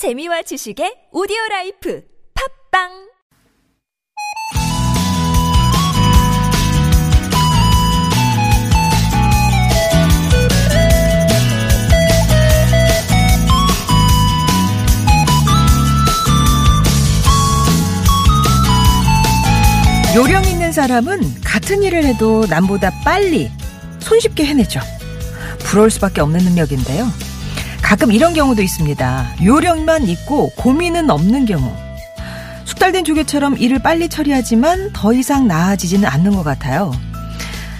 재미와 지식의 오디오 라이프 팝빵 요령 있는 사람은 같은 일을 해도 남보다 빨리 손쉽게 해내죠. 부러울 수밖에 없는 능력인데요. 가끔 이런 경우도 있습니다. 요령만 있고 고민은 없는 경우. 숙달된 조개처럼 일을 빨리 처리하지만 더 이상 나아지지는 않는 것 같아요.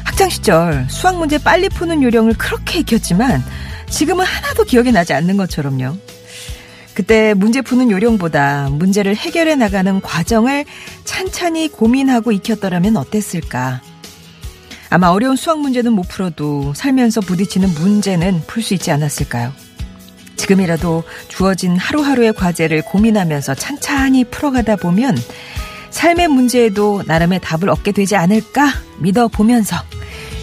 학창시절 수학 문제 빨리 푸는 요령을 그렇게 익혔지만 지금은 하나도 기억이 나지 않는 것처럼요. 그때 문제 푸는 요령보다 문제를 해결해 나가는 과정을 찬찬히 고민하고 익혔더라면 어땠을까? 아마 어려운 수학 문제는 못 풀어도 살면서 부딪히는 문제는 풀 수 있지 않았을까요? 지금이라도 주어진 하루하루의 과제를 고민하면서 찬찬히 풀어가다 보면 삶의 문제에도 나름의 답을 얻게 되지 않을까 믿어보면서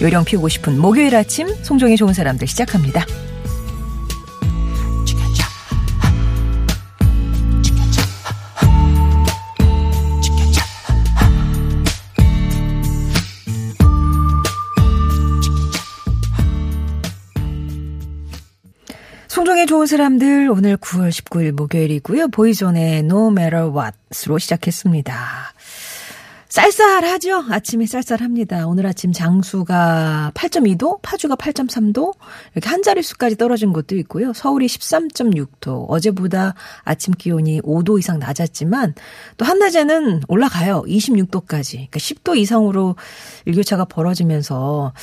요령 피우고 싶은 목요일 아침 송정이 좋은 사람들 시작합니다. 좋은 사람들 오늘 9월 19일 목요일이고요. 보이존의 No Matter What으로 시작했습니다. 쌀쌀하죠? 아침이 쌀쌀합니다. 오늘 아침 장수가 8.2도, 파주가 8.3도, 이렇게 한 자릿수까지 떨어진 곳도 있고요. 서울이 13.6도, 어제보다 아침 기온이 5도 이상 낮았지만 또 한낮에는 올라가요. 26도까지. 그러니까 10도 이상으로 일교차가 벌어지면서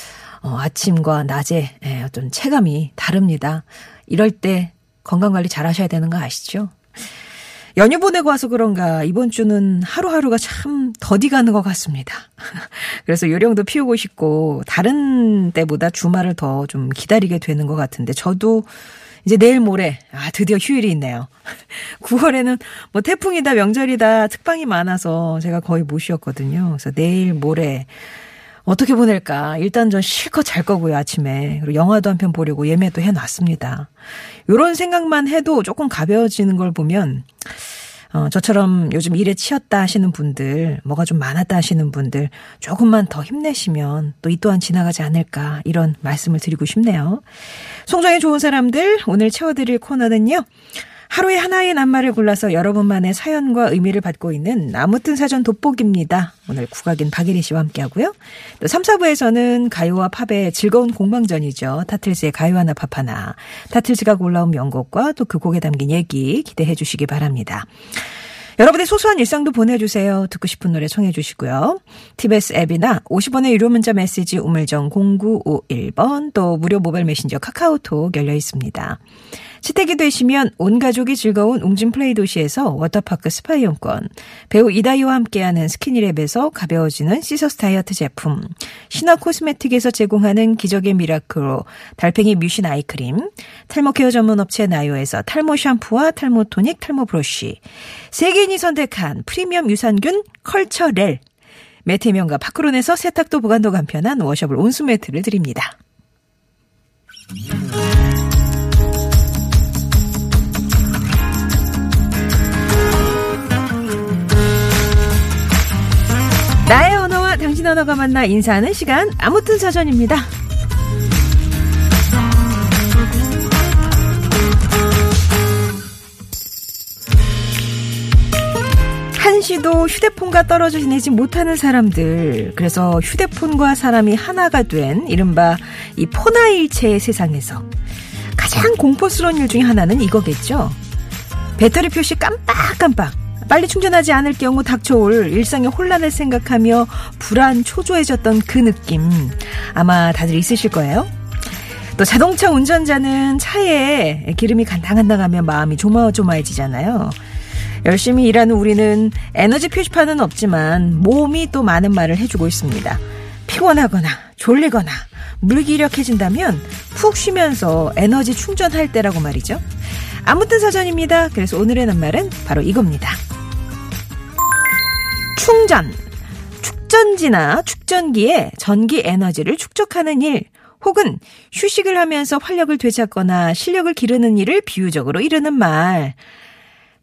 어, 아침과 낮의 예, 어떤 체감이 다릅니다. 이럴 때 건강관리 잘 하셔야 되는 거 아시죠? 연휴 보내고 와서 그런가 이번 주는 하루하루가 참 더디 가는 것 같습니다. 그래서 요령도 피우고 싶고 다른 때보다 주말을 더 좀 기다리게 되는 것 같은데 저도 이제 내일 모레 아 드디어 휴일이 있네요. 9월에는 뭐 태풍이다 명절이다 특방이 많아서 제가 거의 못 쉬었거든요. 그래서 내일 모레 어떻게 보낼까? 일단 전 실컷 잘 거고요, 아침에. 그리고 영화도 한 편 보려고 예매도 해놨습니다. 요런 생각만 해도 조금 가벼워지는 걸 보면, 어, 저처럼 요즘 일에 치였다 하시는 분들, 뭐가 좀 많았다 하시는 분들, 조금만 더 힘내시면 또 이 또한 지나가지 않을까, 이런 말씀을 드리고 싶네요. 송정의 좋은 사람들, 오늘 채워드릴 코너는요. 하루에 하나의 낱말을 골라서 여러분만의 사연과 의미를 받고 있는 아무튼 사전 돋보기입니다. 오늘 국악인 박예리 씨와 함께하고요. 또 3, 4부에서는 가요와 팝의 즐거운 공방전이죠. 타틀즈의 가요 하나 팝 하나. 타틀즈가 골라온 명곡과 또 그 곡에 담긴 얘기 기대해 주시기 바랍니다. 여러분의 소소한 일상도 보내주세요. 듣고 싶은 노래 청해 주시고요. TBS 앱이나 50원의 유료 문자 메시지 우물정 0951번 또 무료 모바일 메신저 카카오톡 열려 있습니다. 채택이 되시면 온 가족이 즐거운 웅진 플레이 도시에서 워터파크 스파 이용권, 배우 이다희와 함께하는 스키니랩에서 가벼워지는 시서스 다이어트 제품, 신화 코스메틱에서 제공하는 기적의 미라클로 달팽이 뮤신 아이크림, 탈모 케어 전문 업체 나요에서 탈모 샴푸와 탈모 토닉, 탈모 브러쉬, 세계인이 선택한 프리미엄 유산균 컬처렐, 매트 명가 파크론에서 세탁도 보관도 간편한 washable 온수 매트를 드립니다. 언어가 만나 인사하는 시간 아무튼 사전입니다. 한시도 휴대폰과 떨어져 지내지 못하는 사람들 그래서 휴대폰과 사람이 하나가 된 이른바 이 포나일체의 세상에서 가장 공포스러운 일 중에 하나는 이거겠죠. 배터리 표시 깜빡깜빡 빨리 충전하지 않을 경우 닥쳐올 일상의 혼란을 생각하며 불안 초조해졌던 그 느낌 아마 다들 있으실 거예요. 또 자동차 운전자는 차에 기름이 간당간당하면 마음이 조마조마해지잖아요. 열심히 일하는 우리는 에너지 표시판은 없지만 몸이 또 많은 말을 해주고 있습니다. 피곤하거나 졸리거나 물기력해진다면 푹 쉬면서 에너지 충전할 때라고 말이죠. 아무튼 사전입니다. 그래서 오늘의 낱말은 바로 이겁니다. 충전. 축전지나 축전기에 전기 에너지를 축적하는 일, 혹은 휴식을 하면서 활력을 되찾거나 실력을 기르는 일을 비유적으로 이르는 말.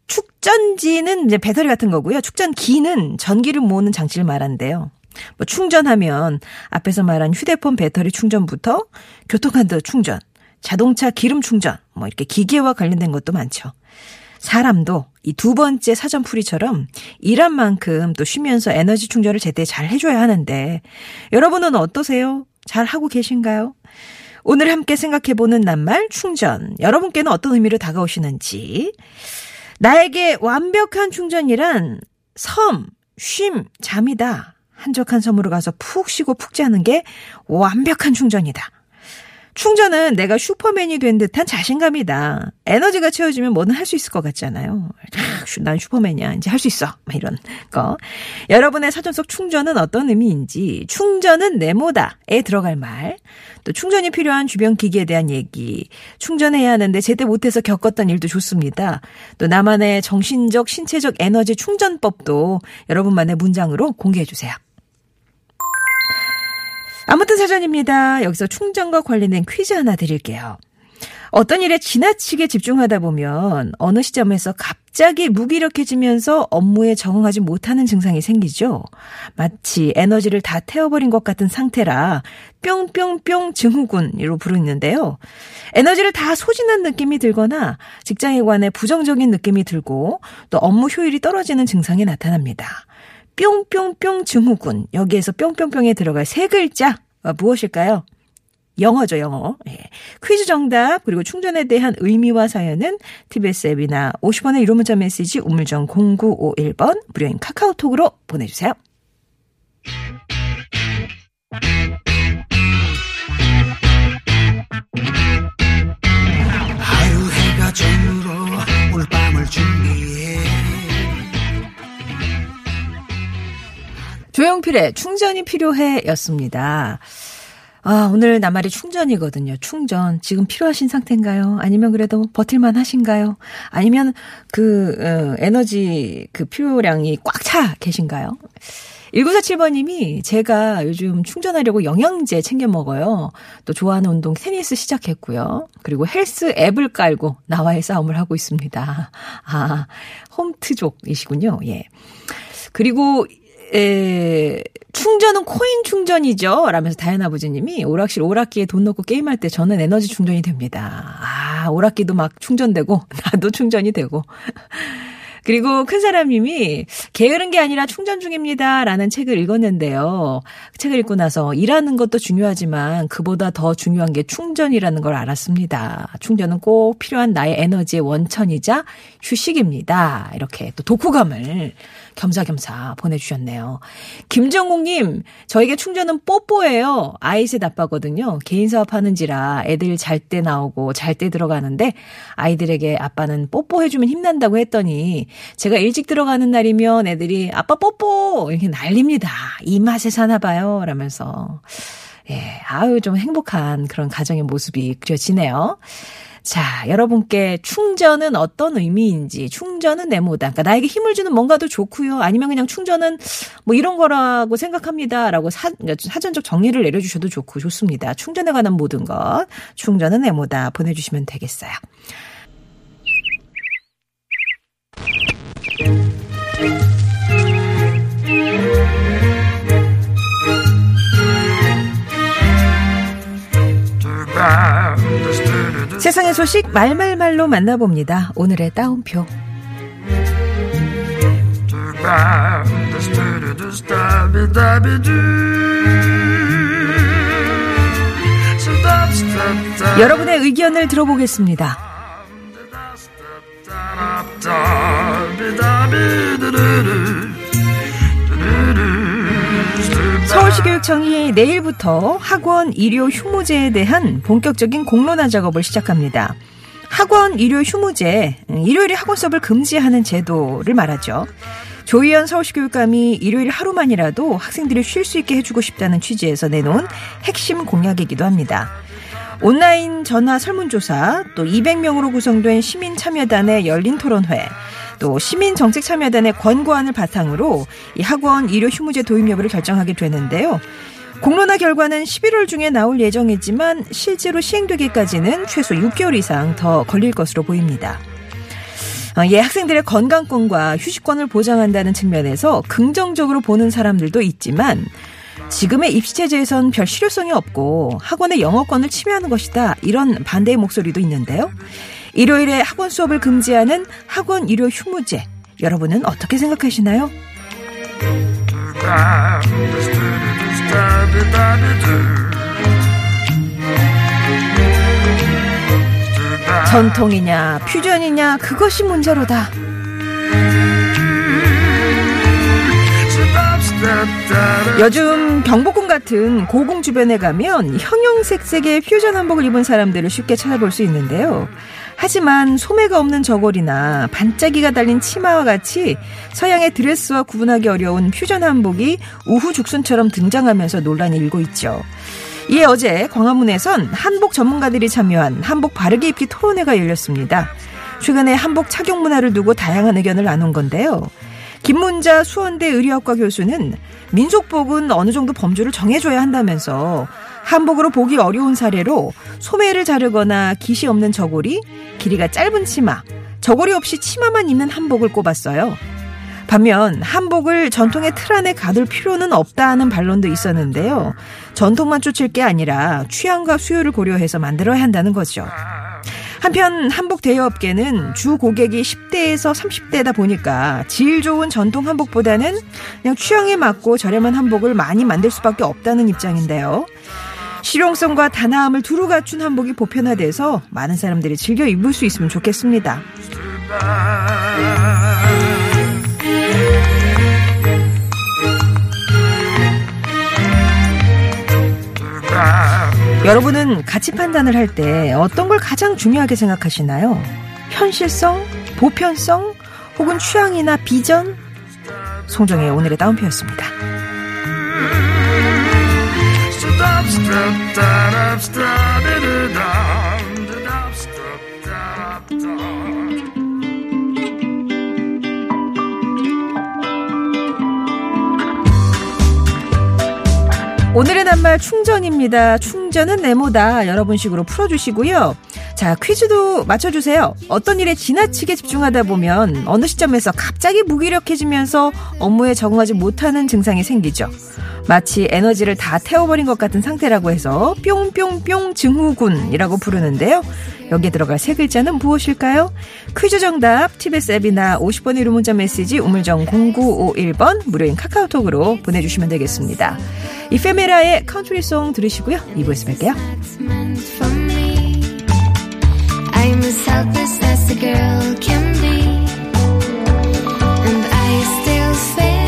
축전지는 이제 배터리 같은 거고요. 축전기는 전기를 모으는 장치를 말하는데요. 뭐 충전하면 앞에서 말한 휴대폰 배터리 충전부터 교통카드 충전, 자동차 기름 충전, 뭐 이렇게 기계와 관련된 것도 많죠. 사람도 이 두 번째 사전풀이처럼 일한 만큼 또 쉬면서 에너지 충전을 제때 잘 해줘야 하는데 여러분은 어떠세요? 잘 하고 계신가요? 오늘 함께 생각해보는 낱말 충전. 여러분께는 어떤 의미로 다가오시는지. 나에게 완벽한 충전이란 섬, 쉼, 잠이다. 한적한 섬으로 가서 푹 쉬고 푹 자는 게 완벽한 충전이다. 충전은 내가 슈퍼맨이 된 듯한 자신감이다. 에너지가 채워지면 뭐든 할 수 있을 것 같잖아요. 난 슈퍼맨이야. 이제 할 수 있어. 이런 거. 여러분의 사전 속 충전은 어떤 의미인지, 충전은 네모다에 들어갈 말, 또 충전이 필요한 주변 기기에 대한 얘기, 충전해야 하는데 제때 못해서 겪었던 일도 좋습니다. 또 나만의 정신적, 신체적 에너지 충전법도 여러분만의 문장으로 공개해 주세요. 아무튼 사전입니다. 여기서 충전과 관련된 퀴즈 하나 드릴게요. 어떤 일에 지나치게 집중하다 보면 어느 시점에서 갑자기 무기력해지면서 업무에 적응하지 못하는 증상이 생기죠. 마치 에너지를 다 태워버린 것 같은 상태라 뿅뿅뿅 증후군으로 부르는데요. 에너지를 다 소진한 느낌이 들거나 직장에 관해 부정적인 느낌이 들고 또 업무 효율이 떨어지는 증상이 나타납니다. 뿅뿅뿅 증후군. 여기에서 뿅뿅뿅에 들어갈 세 글자 어, 무엇일까요? 영어죠, 영어. 예. 퀴즈 정답, 그리고 충전에 대한 의미와 사연은 TBS 앱이나 50원의 유료 문자 메시지 우물정 0951번 무료인 카카오톡으로 보내주세요. 하루 해가 저물어 오늘 밤을 준비해 조용필의 충전이 필요해 였습니다. 아, 오늘 나말이 충전이거든요. 충전. 지금 필요하신 상태인가요? 아니면 그래도 버틸만 하신가요? 아니면 그, 어, 에너지 그 필요량이 꽉 차 계신가요? 1947번님이 제가 요즘 충전하려고 영양제 챙겨 먹어요. 또 좋아하는 운동 테니스 시작했고요. 그리고 헬스 앱을 깔고 나와의 싸움을 하고 있습니다. 아, 홈트족이시군요. 예. 그리고 에, 충전은 코인 충전이죠. 라면서 다현 아버지님이 오락실 오락기에 돈 넣고 게임할 때 저는 에너지 충전이 됩니다. 아, 오락기도 막 충전되고, 나도 충전이 되고. 그리고 큰 사람님이 게으른 게 아니라 충전 중입니다. 라는 책을 읽었는데요. 그 책을 읽고 나서 일하는 것도 중요하지만 그보다 더 중요한 게 충전이라는 걸 알았습니다. 충전은 꼭 필요한 나의 에너지의 원천이자 휴식입니다. 이렇게 또 독후감을 겸사겸사 보내주셨네요. 김정국님, 저에게 충전은 뽀뽀예요. 아이셋 아빠거든요. 개인 사업하는지라 애들 잘 때 나오고 잘 때 들어가는데 아이들에게 아빠는 뽀뽀해주면 힘난다고 했더니 제가 일찍 들어가는 날이면 애들이 아빠 뽀뽀! 이렇게 난립니다. 이 맛에 사나 봐요. 라면서. 예, 아유, 좀 행복한 그런 가정의 모습이 그려지네요. 자, 여러분께 충전은 어떤 의미인지, 충전은 네모다. 그러니까 나에게 힘을 주는 뭔가도 좋고요. 아니면 그냥 충전은 뭐 이런 거라고 생각합니다. 라고 사, 그러니까 사전적 정리를 내려주셔도 좋고 좋습니다. 충전에 관한 모든 것, 충전은 네모다 보내주시면 되겠어요. 세상의 소식 말말말로 만나봅니다. 오늘의 따옴표. 여러분의 의견을 들어보겠습니다. 서울시 교육청이 내일부터 학원 일요 휴무제에 대한 본격적인 공론화 작업을 시작합니다. 학원 일요 휴무제, 일요일에 학원 수업을 금지하는 제도를 말하죠. 조희연 서울시 교육감이 일요일 하루만이라도 학생들이 쉴 수 있게 해주고 싶다는 취지에서 내놓은 핵심 공약이기도 합니다. 온라인 전화 설문조사, 또 200명으로 구성된 시민참여단의 열린 토론회, 또 시민 정책 참여단의 권고안을 바탕으로 이 학원 일요 휴무제 도입 여부를 결정하게 되는데요. 공론화 결과는 11월 중에 나올 예정이지만 실제로 시행되기까지는 최소 6개월 이상 더 걸릴 것으로 보입니다. 어, 예, 학생들의 건강권과 휴식권을 보장한다는 측면에서 긍정적으로 보는 사람들도 있지만 지금의 입시체제에선 별 실효성이 없고 학원의 영어권을 침해하는 것이다. 이런 반대의 목소리도 있는데요. 일요일에 학원 수업을 금지하는 학원 일요 휴무제. 여러분은 어떻게 생각하시나요? 전통이냐, 퓨전이냐, 그것이 문제로다. 요즘 경복궁 같은 고궁 주변에 가면 형형색색의 퓨전 한복을 입은 사람들을 쉽게 찾아볼 수 있는데요. 하지만 소매가 없는 저고리나 반짝이가 달린 치마와 같이 서양의 드레스와 구분하기 어려운 퓨전 한복이 우후 죽순처럼 등장하면서 논란이 일고 있죠. 이에 어제 광화문에선 한복 전문가들이 참여한 한복 바르게 입기 토론회가 열렸습니다. 최근에 한복 착용 문화를 두고 다양한 의견을 나눈 건데요. 김문자 수원대 의료학과 교수는 민속복은 어느 정도 범주를 정해줘야 한다면서 한복으로 보기 어려운 사례로 소매를 자르거나 깃이 없는 저고리, 길이가 짧은 치마, 저고리 없이 치마만 입는 한복을 꼽았어요. 반면 한복을 전통의 틀 안에 가둘 필요는 없다는 반론도 있었는데요. 전통만 쫓을 게 아니라 취향과 수요를 고려해서 만들어야 한다는 거죠. 한편 한복 대여업계는 주 고객이 10대에서 30대다 보니까 질 좋은 전통 한복보다는 그냥 취향에 맞고 저렴한 한복을 많이 만들 수밖에 없다는 입장인데요. 실용성과 단아함을 두루 갖춘 한복이 보편화돼서 많은 사람들이 즐겨 입을 수 있으면 좋겠습니다. 여러분은 가치 판단을 할 때 어떤 걸 가장 중요하게 생각하시나요? 현실성, 보편성, 혹은 취향이나 비전? 송정의 오늘의 다운표였습니다. 오늘의 낱말 충전입니다. 충전은 네모다. 여러분 식으로 풀어주시고요. 자, 퀴즈도 맞춰주세요. 어떤 일에 지나치게 집중하다 보면 어느 시점에서 갑자기 무기력해지면서 업무에 적응하지 못하는 증상이 생기죠. 마치 에너지를 다 태워버린 것 같은 상태라고 해서 뿅뿅뿅 증후군이라고 부르는데요. 여기에 들어갈 세 글자는 무엇일까요? 퀴즈 정답 TBS 앱이나 50번의 유료 문자 메시지 우물정 0951번 무료인 카카오톡으로 보내주시면 되겠습니다. 이페메라의 컨트리송 들으시고요. 2부에서 뵐게요. Girl can be. And I still swear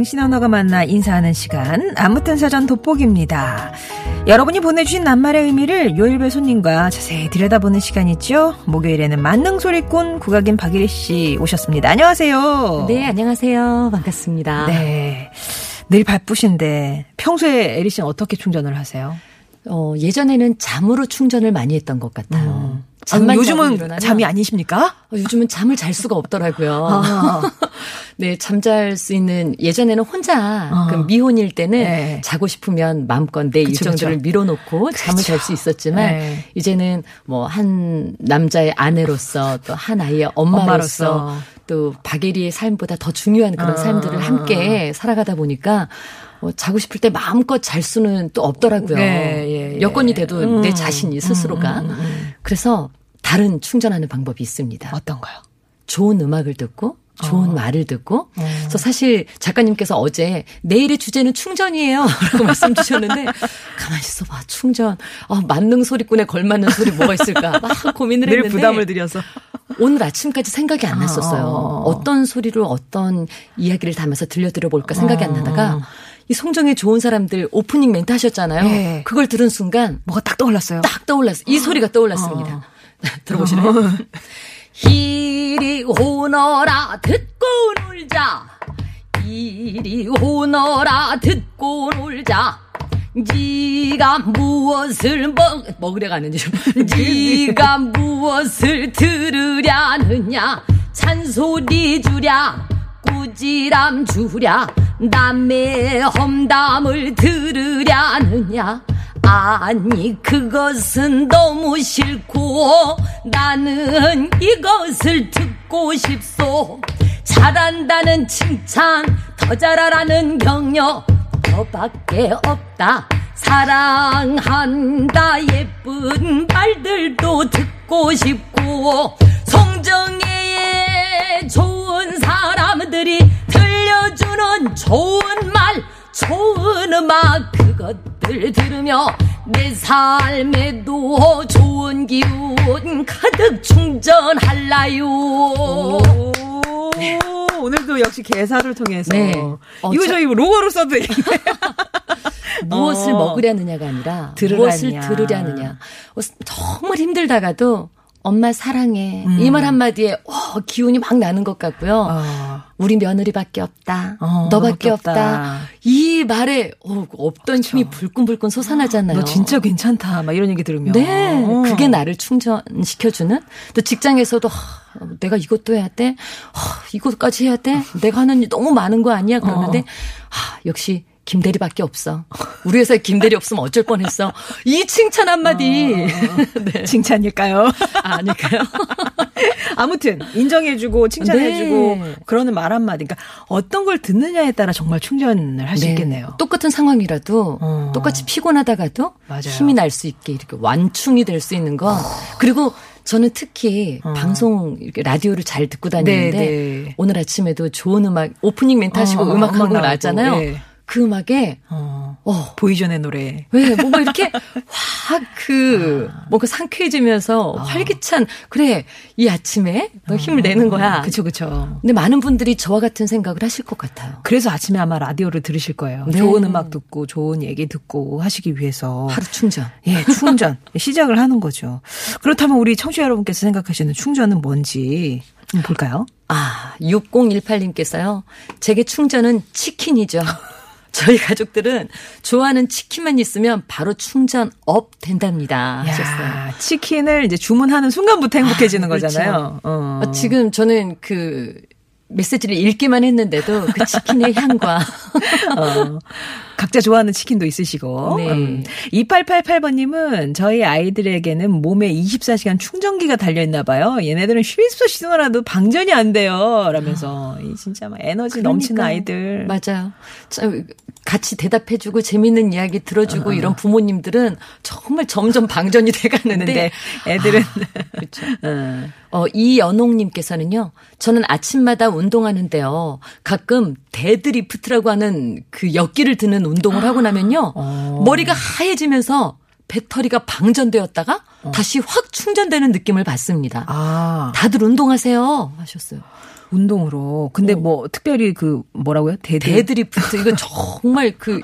당신 언어가 만나 인사하는 시간 아무튼 사전 돋보기입니다. 여러분이 보내주신 낱말의 의미를 요일별 손님과 자세히 들여다보는 시간이죠. 목요일에는 만능 소리꾼 국악인 박일희 씨 오셨습니다. 안녕하세요. 네, 안녕하세요. 반갑습니다. 네. 늘 바쁘신데 평소에 에리 씨는 어떻게 충전을 하세요? 어, 예전에는 잠으로 충전을 많이 했던 것 같아요. 음. 잠만 요즘은 잠이 아니십니까? 어, 요즘은 잠을 잘 수가 없더라고요. 아. 네, 잠잘 수 있는 예전에는 혼자 어. 그 미혼일 때는 네. 자고 싶으면 마음껏 내 그쵸, 일정들을 그쵸. 밀어놓고 잠을 잘 수 있었지만 네. 이제는 뭐 한 남자의 아내로서 또 한 아이의 엄마로서, 엄마로서. 또 박예리의 삶보다 더 중요한 그런 아. 삶들을 함께 살아가다 보니까 어, 자고 싶을 때 마음껏 잘 수는 또 없더라고요. 네, 예, 예. 여건이 돼도 내 음. 자신이 스스로가. 음, 음, 음. 그래서 다른 충전하는 방법이 있습니다. 어떤가요? 좋은 음악을 듣고 좋은 어. 말을 듣고 어. 그래서 사실 작가님께서 어제 내일의 주제는 충전이에요 라고 말씀 주셨는데 가만히 있어 봐 충전 아, 만능 소리꾼에 걸맞는 소리 뭐가 있을까 막 고민을 늘 했는데 부담을 드려서. 오늘 아침까지 생각이 안 났었어요 어. 어떤 소리로 어떤 이야기를 담아서 들려드려 볼까 생각이 안 어. 나다가 이 송정의 좋은 사람들 오프닝 멘트 하셨잖아요 네. 그걸 들은 순간 뭐가 딱 떠올랐어요. 딱 떠올랐어요. 이 소리가 떠올랐습니다. 어. 들어보실래요? 이리 오너라 듣고 놀자. 이리 오너라 듣고 놀자. 네가 무엇을 먹 먹으려 가는지 네가 무엇을 들으려느냐. 잔소리 주랴 꾸지람 주랴. 남의 험담을 들으려느냐 아니 그것은 너무 싫고 나는 이것을 듣고 싶소. 잘한다는 칭찬 더 잘하라는 격려 너밖에 없다. 사랑한다 예쁜 말들도 듣고 싶고. 송정의 좋은 사람들이 들려주는 좋은 말 좋은 음악 그것 들 들으며 내 삶에도 좋은 기운 가득 충전할라요 오, 오늘도 역시 개사를 통해서 네. 어, 이거 저- 저희 로고로 써도. 무엇을 어. 먹으려느냐가 아니라 들으라느냐. 무엇을 들으려느냐. 어, 정말 힘들다가도 엄마 사랑해. 음. 이말 한마디에 어, 기운이 막 나는 것 같고요. 아. 우리 며느리밖에 없다. 어, 너밖에 없다. 없다. 이 말에 어, 없던 힘이 불끈불끈 솟아나잖아요. 너 진짜 괜찮다. 막 이런 얘기 들으면. 네, 어. 그게 나를 충전시켜주는. 또 직장에서도 하, 내가 이것도 해야 돼, 하, 이것까지 해야 돼. 내가 하는 일 너무 많은 거 아니야? 그러는데 하, 역시 김대리밖에 없어. 우리 회사에 김대리 없으면 어쩔 뻔했어. 이 칭찬 한마디. 네. 칭찬일까요? 아, 아닐까요? 아무튼 인정해주고 칭찬해주고 네. 그러는 말 한마디. 그러니까 어떤 걸 듣느냐에 따라 정말 충전을 할수 네. 있겠네요. 똑같은 상황이라도 어. 똑같이 피곤하다가도 맞아요. 힘이 날 수 있게 이렇게 완충이 될 수 있는 거. 그리고 저는 특히 방송 이렇게 라디오를 잘 듣고 다니는데 어. 네, 네. 오늘 아침에도 좋은 음악 오프닝 멘트 하시고 어, 음악 한 음악 곡 나오고, 나왔잖아요. 네. 그 음악에 어. 어, 보이전의 노래. 왜 뭔가 이렇게 확그 뭔가 상쾌해지면서 활기찬 그래 이 아침에 너 힘을 내는 거야. 그쵸, 그쵸. 근데 많은 분들이 저와 같은 생각을 하실 것 같아요. 그래서 아침에 아마 라디오를 들으실 거예요. 네. 좋은 음악 듣고 좋은 얘기 듣고 하시기 위해서. 하루 충전. 예, 충전. 시작을 하는 거죠. 그렇다면 우리 청취자 여러분께서 생각하시는 충전은 뭔지 볼까요? 아, 6018님께서요. 제게 충전은 치킨이죠. 저희 가족들은 좋아하는 치킨만 있으면 바로 충전 up 된답니다. 하셨어요. 야, 치킨을 이제 주문하는 순간부터 행복해지는 아, 그렇죠. 거잖아요. 어. 어, 지금 저는 그 메시지를 읽기만 했는데도 그 치킨의 향과 어, 각자 좋아하는 치킨도 있으시고. 네. 음. 2888번님은 저희 아이들에게는 몸에 24시간 충전기가 달려있나 봐요. 얘네들은 쉴수 쉬느라도 방전이 안 돼요. 라면서. 이 진짜 막 에너지 넘치는 그러니까요. 아이들. 맞아요. 참, 같이 대답해주고 재밌는 이야기 어. 들어주고 이런 부모님들은 정말 점점 방전이 돼가는데 근데 애들은. 그렇죠. 어. 어, 이연옥님께서는요, 저는 아침마다 운동하는데요, 가끔 데드리프트라고 하는 그 역기를 드는 운동을 하고 나면요, 어. 머리가 하얘지면서 배터리가 방전되었다가 다시 확 충전되는 느낌을 받습니다. 아, 다들 운동하세요. 하셨어요. 운동으로. 근데 뭐, 특별히 그, 뭐라고요? 데드. 데드 리프트, 이거 정말 그,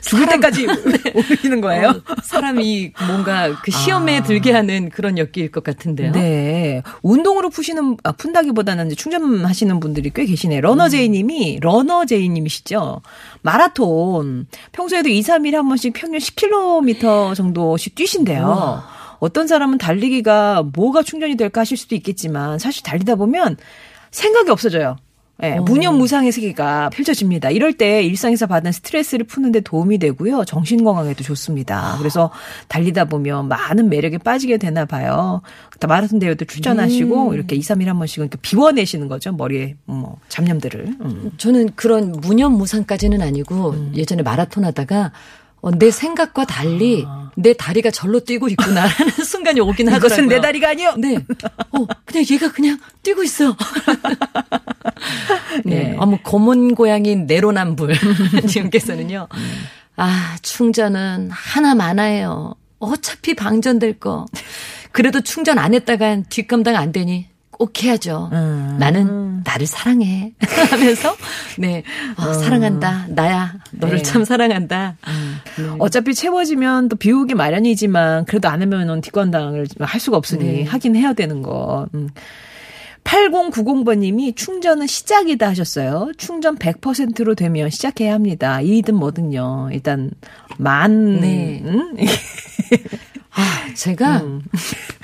죽을 사람- 때까지 올리는 거예요? 어, 사람이 뭔가 그 시험에 들게 하는 그런 역기일 것 같은데요. 네. 운동으로 푸시는, 아, 푼다기보다는 충전하시는 분들이 꽤 계시네요. 러너제이 님이, 러너제이 님이시죠. 마라톤. 평소에도 2, 3일에 한 번씩 평균 10km 정도씩 뛰신대요. 어떤 사람은 달리기가 뭐가 충전이 될까 하실 수도 있겠지만, 사실 달리다 보면 생각이 없어져요. 예, 무념무상의 세계가 펼쳐집니다. 이럴 때 일상에서 받은 스트레스를 푸는데 도움이 되고요. 정신 건강에도 좋습니다. 그래서 달리다 보면 많은 매력에 빠지게 되나 봐요. 마라톤 대회도 출전하시고 이렇게 2, 3일 한 번씩은 이렇게 비워내시는 거죠. 머리에 뭐 잡념들을. 음. 저는 그런 무념무상까지는 아니고 예전에 마라톤 하다가 어, 내 생각과 달리 내 다리가 절로 뛰고 있구나라는 순간이 오긴 하더라고요. 이것은 내 다리가 아니요. 네. 어, 그냥 얘가 그냥 뛰고 있어. 네. 네. 아, 뭐, 검은 고양이 내로남불. 지금께서는요. 아, 충전은 하나 많아요. 어차피 방전될 거. 그래도 충전 안 했다간 뒷감당 안 되니 꼭 해야죠. 음. 나는 나를 사랑해. 하면서, 네. 어, 사랑한다. 나야. 너를 네. 참 사랑한다. 어차피 채워지면 또 비우기 마련이지만 그래도 안 하면은 뒷건당을 할 수가 없으니 네. 하긴 해야 되는 거. 음. 8090번님이 충전은 시작이다 하셨어요. 충전 100%로 되면 시작해야 합니다. 일이든 뭐든요. 일단 만 네. 음? 아, 제가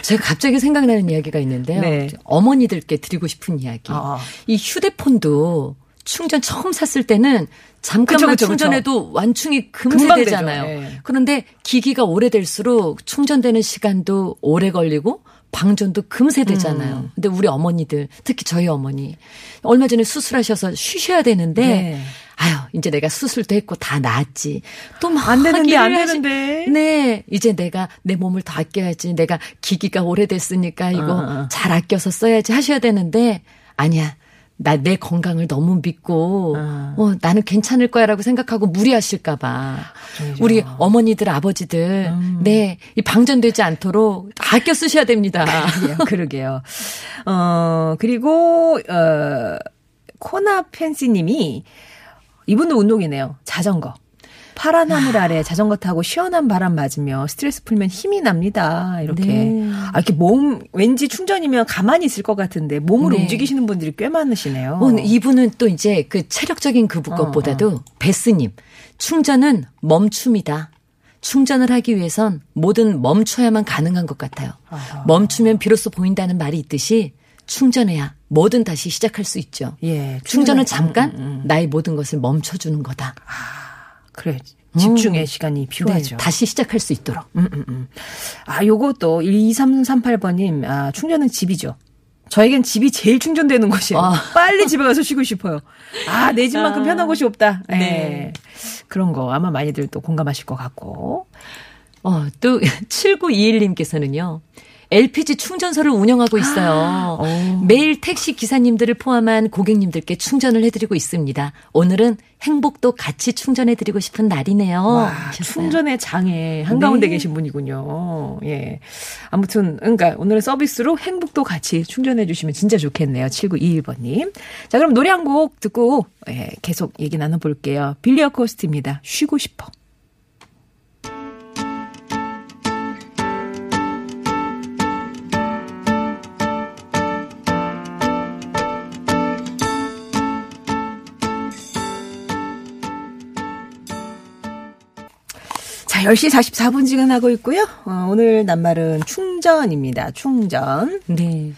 제가 갑자기 생각나는 이야기가 있는데요. 네. 어머니들께 드리고 싶은 이야기. 아. 이 휴대폰도 충전 처음 샀을 때는 잠깐만 그쵸, 그쵸, 충전해도 완충이 금방 금세 되잖아요. 되죠. 예. 그런데 기기가 오래될수록 충전되는 시간도 오래 걸리고 방전도 금세 되잖아요. 음. 근데 우리 어머니들, 특히 저희 어머니 얼마 전에 수술하셔서 쉬셔야 되는데 네. 아유, 이제 내가 수술도 했고 다 나았지. 또 막 안 되는데, 안 하시- 되는데. 네, 이제 내가 내 몸을 더 아껴야지. 내가 기기가 오래됐으니까 이거 어, 어. 잘 아껴서 써야지 하셔야 되는데 아니야. 나 내 건강을 너무 믿고 어. 어, 나는 괜찮을 거야라고 생각하고 무리하실까봐 걱정이죠. 우리 어머니들 아버지들 음. 네 이 방전되지 않도록 아껴 쓰셔야 됩니다. 그러게요. 그러게요. 어, 그리고, 어, 코나 팬시님이 이분도 운동이네요. 자전거. 파란 하늘 아래 자전거 타고 시원한 바람 맞으며 스트레스 풀면 힘이 납니다. 이렇게. 네. 아, 이렇게 몸, 왠지 충전이면 가만히 있을 것 같은데 몸을 네. 움직이시는 분들이 꽤 많으시네요. 어, 이분은 또 이제 그 체력적인 그 것보다도 베스님 충전은 멈춤이다. 충전을 하기 위해선 뭐든 멈춰야만 가능한 것 같아요. 멈추면 비로소 보인다는 말이 있듯이 충전해야 뭐든 다시 시작할 수 있죠. 예. 충전은 잠깐 음, 음. 나의 모든 것을 멈춰주는 거다. 그래. 집중의 시간이 필요하죠. 네, 다시 시작할 수 있도록. 음, 음, 음. 아, 요것도 2338번님, 아, 충전은 집이죠. 저에겐 집이 제일 충전되는 곳이에요. 아. 빨리 집에 가서 쉬고 싶어요. 아, 내 집만큼 아. 편한 곳이 없다. 예. 네. 그런 거 아마 많이들 또 공감하실 것 같고. 어, 또 7921님께서는요. LPG 충전소를 운영하고 있어요. 오. 매일 택시 기사님들을 포함한 고객님들께 충전을 해드리고 있습니다. 오늘은 행복도 같이 충전해드리고 싶은 날이네요. 와. 충전의 장애 한가운데 네. 계신 분이군요. 예. 아무튼, 그러니까 오늘의 서비스로 행복도 같이 충전해 주시면 진짜 좋겠네요. 7921번님. 자, 그럼 노래 한 곡 듣고, 예, 계속 얘기 나눠볼게요. 빌리어 코스트입니다. 쉬고 싶어. 10시 44분 지근하고 있고요. 어, 오늘 낱말은 충전입니다. 충전. 네.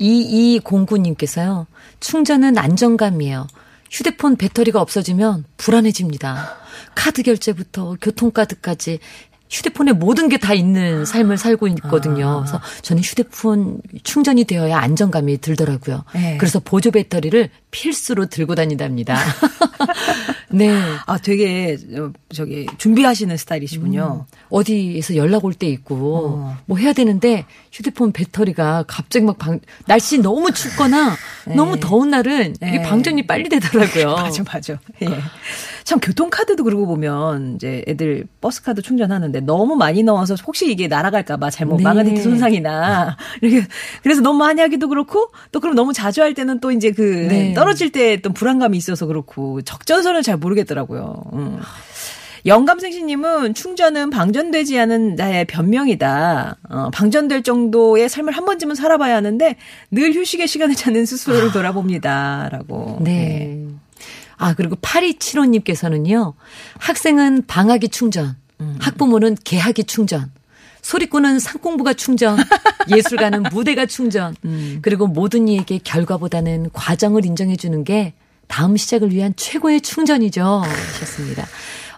2209님께서요. 충전은 안정감이에요. 휴대폰 배터리가 없어지면 불안해집니다. 카드 결제부터 교통카드까지 휴대폰에 모든 게 다 있는 삶을 살고 있거든요. 그래서 저는 휴대폰 충전이 되어야 안정감이 들더라고요. 네. 그래서 보조 배터리를 필수로 들고 다닌답니다. 네. 아, 되게, 어, 저기, 준비하시는 스타일이시군요. 어디에서 연락 올 때 있고 어. 뭐 해야 되는데 휴대폰 배터리가 갑자기 막 방, 날씨 너무 춥거나 너무 더운 날은 이게 네. 방전이 빨리 되더라고요. 맞아, 맞아. 예. 참, 교통카드도 그러고 보면, 이제 애들 버스카드 충전하는데 너무 많이 넣어서 혹시 이게 날아갈까봐 잘못 네. 마그네틱 손상이나, 이렇게, 그래서 너무 많이 하기도 그렇고, 또 그럼 너무 자주 할 때는 또 이제 그, 네. 떨어질 때 또 불안감이 있어서 그렇고, 적전선을 잘 모르겠더라고요. 음. 영감생신님은 충전은 방전되지 않은 나의 변명이다. 어, 방전될 정도의 삶을 한 번쯤은 살아봐야 하는데 늘 휴식의 시간을 찾는 스스로를 돌아봅니다. 라고. 네. 아, 그리고 8275님께서는요, 학생은 방학이 충전, 학부모는 개학이 충전, 소리꾼은 상공부가 충전, 예술가는 무대가 충전, 그리고 모든 이에게 결과보다는 과정을 인정해주는 게 다음 시작을 위한 최고의 충전이죠. 하셨습니다.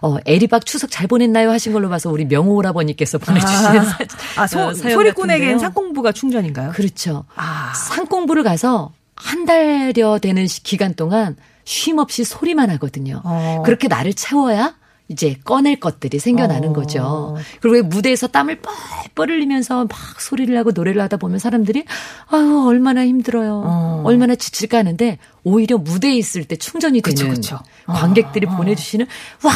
어, 에리박 추석 잘 보냈나요? 하신 걸로 봐서 우리 명호 오라버니께서 보내주신 아, 사- 아, 소, 어, 소리꾼에겐. 상공부가 충전인가요? 그렇죠. 아. 상공부를 가서 한 달여 되는 시- 기간 동안 쉼 없이 소리만 하거든요. 어. 그렇게 나를 채워야 이제 꺼낼 것들이 생겨나는 어. 거죠. 그리고 왜 무대에서 땀을 뻘뻘 흘리면서 막 소리를 하고 노래를 하다 보면 사람들이 아유 얼마나 힘들어요. 어. 얼마나 지칠까 하는데 오히려 무대에 있을 때 충전이 그쵸, 되는 그쵸. 관객들이 어. 보내주시는 와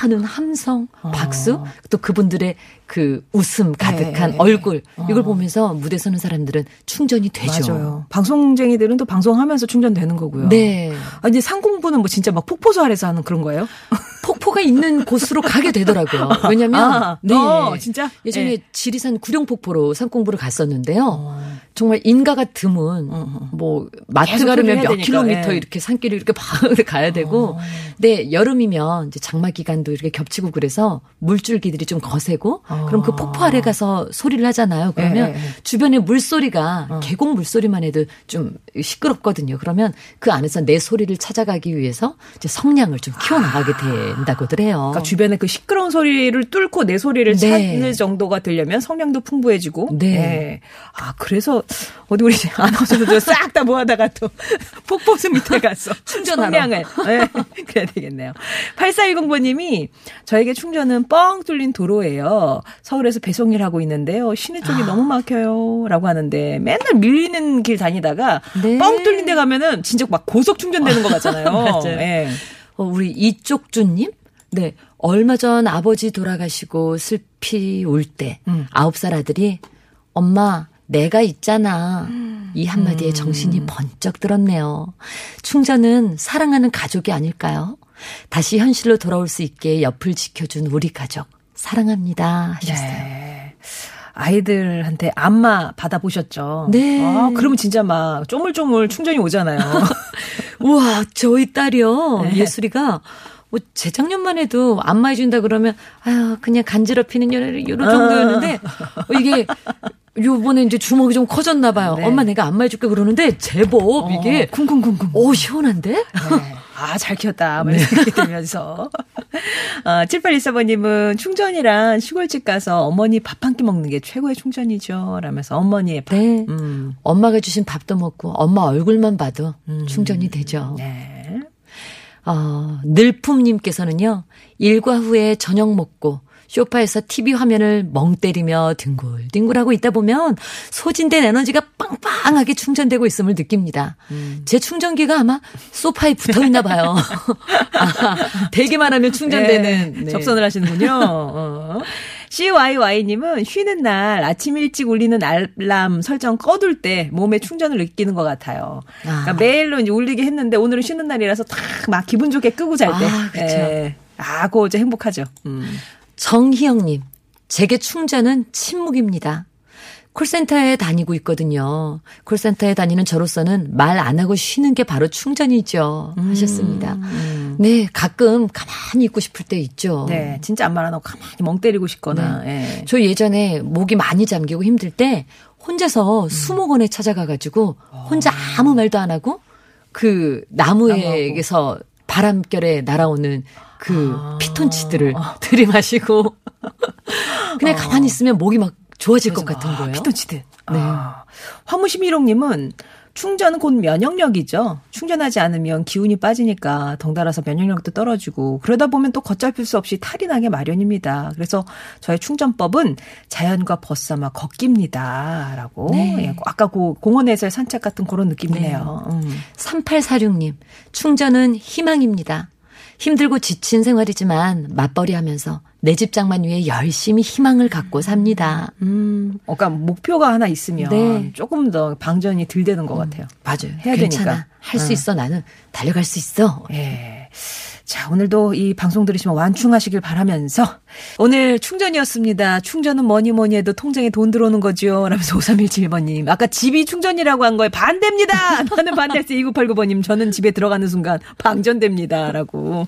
하는 함성, 박수, 또 그분들의 그 웃음 가득한 네. 얼굴 이걸 보면서 무대 서는 사람들은 충전이 되죠. 맞아요. 방송쟁이들은 또 방송하면서 충전되는 거고요. 네. 아, 이제 상공부는 뭐 진짜 막 폭포수 아래서 하는 그런 거예요? 폭포가 있는 곳으로 가게 되더라고요. 왜냐면 아, 네. 어, 진짜? 예전에 네. 지리산 구룡폭포로 산공부를 갔었는데요. 어. 정말 인가가 드문 뭐 마트 가려면 몇 되니까, 킬로미터 예. 이렇게 산길을 이렇게 막 가야 되고 근데 여름이면 이제 장마 기간도 이렇게 겹치고 그래서 물줄기들이 좀 거세고 그럼 그 폭포 아래 가서 소리를 하잖아요. 그러면 예, 예. 주변에 물소리가 계곡 물소리만 해도 좀 시끄럽거든요. 그러면 그 안에서 내 소리를 찾아가기 위해서 이제 성량을 좀 키워 나가게 된다고들 해요. 그러니까 주변에 그 시끄러운 소리를 뚫고 내 소리를 네. 찾는 정도가 되려면 성량도 풍부해지고. 네. 아 그래서 어디 우리 아나운서들 싹 다 모아다가 또 폭포수 밑에 가서 충전하러. 성량을 네, 그래야 되겠네요. 8410번님이 저에게 충전은 뻥 뚫린 도로예요. 서울에서 배송일 하고 있는데요. 시내 아. 쪽이 너무 막혀요라고 하는데 맨날 밀리는 길 다니다가 네. 뻥 뚫린 데 가면은 진짜 막 고속 충전되는 것 같잖아요. 맞아요. 예. 어, 우리 이쪽주님? 네. 얼마 전 아버지 돌아가시고 슬피 울 때, 아홉 살 아들이, 엄마, 내가 있잖아. 이 한마디에 정신이 번쩍 들었네요. 충전은 사랑하는 가족이 아닐까요? 다시 현실로 돌아올 수 있게 옆을 지켜준 우리 가족. 사랑합니다. 하셨어요. 네. 아이들한테 안마 받아보셨죠? 네. 아, 그러면 진짜 막 쪼물쪼물 충전이 오잖아요. 우와, 저희 딸이요. 네. 예술이가 뭐 재작년만 해도 안마해준다 그러면 아유 그냥 간지럽히는 요, 요런 정도였는데 어, 이게 요번에 이제 주먹이 좀 커졌나 봐요. 네. 엄마 내가 안마해줄게 그러는데 제법 이게 쿵쿵쿵쿵. 오 시원한데? 네. 아, 잘 키웠다. 뭐 이런 생각이 들면서. 아, 7814번님은 충전이란 시골집 가서 어머니 밥 한 끼 먹는 게 최고의 충전이죠. 라면서 어머니의 밥. 네. 음. 엄마가 주신 밥도 먹고 엄마 얼굴만 봐도 충전이 되죠. 네. 어, 늘품님께서는요, 일과 후에 저녁 먹고, 쇼파에서 TV 화면을 멍 때리며 뒹굴뒹굴하고 있다 보면 소진된 에너지가 빵빵하게 충전되고 있음을 느낍니다. 제 충전기가 아마 소파에 붙어 있나 봐요. 아, 대기만 하면 충전되는. 네, 네. 접선을 하시는군요. 어. CYY님은 쉬는 날 아침 일찍 울리는 알람 설정 꺼둘 때 몸에 충전을 느끼는 것 같아요. 그러니까 아. 매일로 이제 울리게 했는데 오늘은 쉬는 날이라서 탁막 기분 좋게 끄고 잘 때. 아, 그쵸. 예. 아, 그거 이제 행복하죠. 음. 정희영님, 제게 충전은 침묵입니다. 콜센터에 다니고 있거든요. 콜센터에 다니는 저로서는 말 안 하고 쉬는 게 바로 충전이죠. 하셨습니다. 네, 가끔 가만히 있고 싶을 때 있죠. 네, 진짜 안 말하고 가만히 멍 때리고 싶거나. 예. 저 예전에 목이 많이 잠기고 힘들 때 혼자서 수목원에 찾아가가지고 혼자 아무 말도 안 하고 그 나무에게서 바람결에 날아오는 그 피톤치드를 들이마시고 그냥 가만히 있으면 목이 막 좋아질 것 같은 거예요. 피톤치드. 네. 아, 화무심일홍님은 충전은 곧 면역력이죠. 충전하지 않으면 기운이 빠지니까 덩달아서 면역력도 떨어지고 그러다 보면 또 걷잡힐 수 없이 탈이 나게 마련입니다. 그래서 저의 충전법은 자연과 벗삼아 걷기입니다.라고 네. 예, 아까 그 공원에서의 산책 같은 그런 느낌이네요. 음. 3846님, 충전은 희망입니다. 힘들고 지친 생활이지만 맞벌이 하면서 내 집 장만 위해 열심히 희망을 갖고 삽니다. 음, 그러니까 목표가 하나 있으면 네. 조금 더 방전이 덜 되는 것 같아요. 맞아요. 해야 괜찮아. 되니까. 할수 응. 있어. 나는 달려갈 수 있어. 예. 자, 오늘도 이 방송 들으시면 완충하시길 바라면서 오늘 충전이었습니다. 충전은 뭐니 뭐니 해도 통장에 돈 들어오는 거죠. 라면서 5317번님. 아까 집이 충전이라고 한 거에 반대입니다. 나는 반대했어요. 2989번님. 저는 집에 들어가는 순간 방전됩니다. 라고.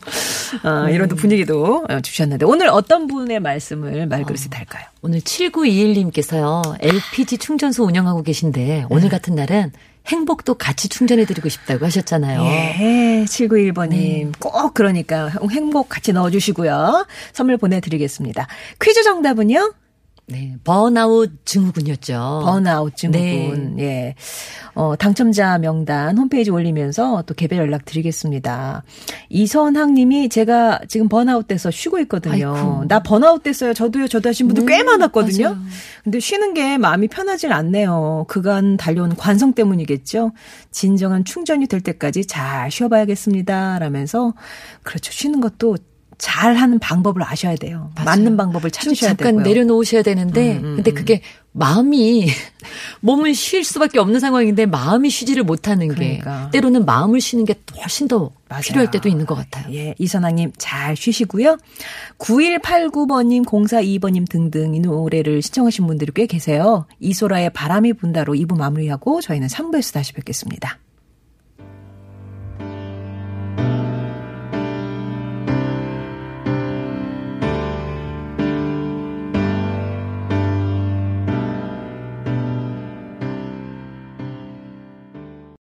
아, 이런 또 분위기도 어, 주셨는데 오늘 어떤 분의 말씀을 말그릇에 달까요? 오늘 7921님께서요, LPG 충전소 운영하고 계신데, 오늘 같은 날은 행복도 같이 충전해드리고 싶다고 하셨잖아요. 예, 791번님. 꼭 그러니까 행복 같이 넣어주시고요. 선물 보내드리겠습니다. 퀴즈 정답은요? 네, 번아웃 증후군이었죠. 번아웃 증후군. 예. 어, 당첨자 명단 홈페이지 올리면서 또 개별 연락 드리겠습니다. 이선학 님이 제가 지금 번아웃 돼서 쉬고 있거든요. 아이쿠. 나 번아웃 됐어요. 저도요. 저도 하신 분들 꽤 네, 많았거든요. 맞아요. 근데 쉬는 게 마음이 편하질 않네요. 그간 달려온 관성 때문이겠죠. 진정한 충전이 될 때까지 잘 쉬어 봐야겠습니다. 라면서 그렇죠. 쉬는 것도 잘 하는 방법을 아셔야 돼요. 맞아요. 맞는 방법을 좀 찾으셔야 잠깐 되고요. 내려놓으셔야 되는데 음, 음, 근데 음. 그게 마음이 몸을 쉴 수밖에 없는 상황인데 마음이 쉬지를 못하는 그러니까. 게 때로는 마음을 쉬는 게 훨씬 더 맞아요. 필요할 때도 있는 것 같아요. 예, 이선아님 잘 쉬시고요. 9189번님, 0422번님 등등 이 노래를 신청하신 분들이 꽤 계세요. 이소라의 바람이 분다로 2부 마무리하고 저희는 3부에서 다시 뵙겠습니다.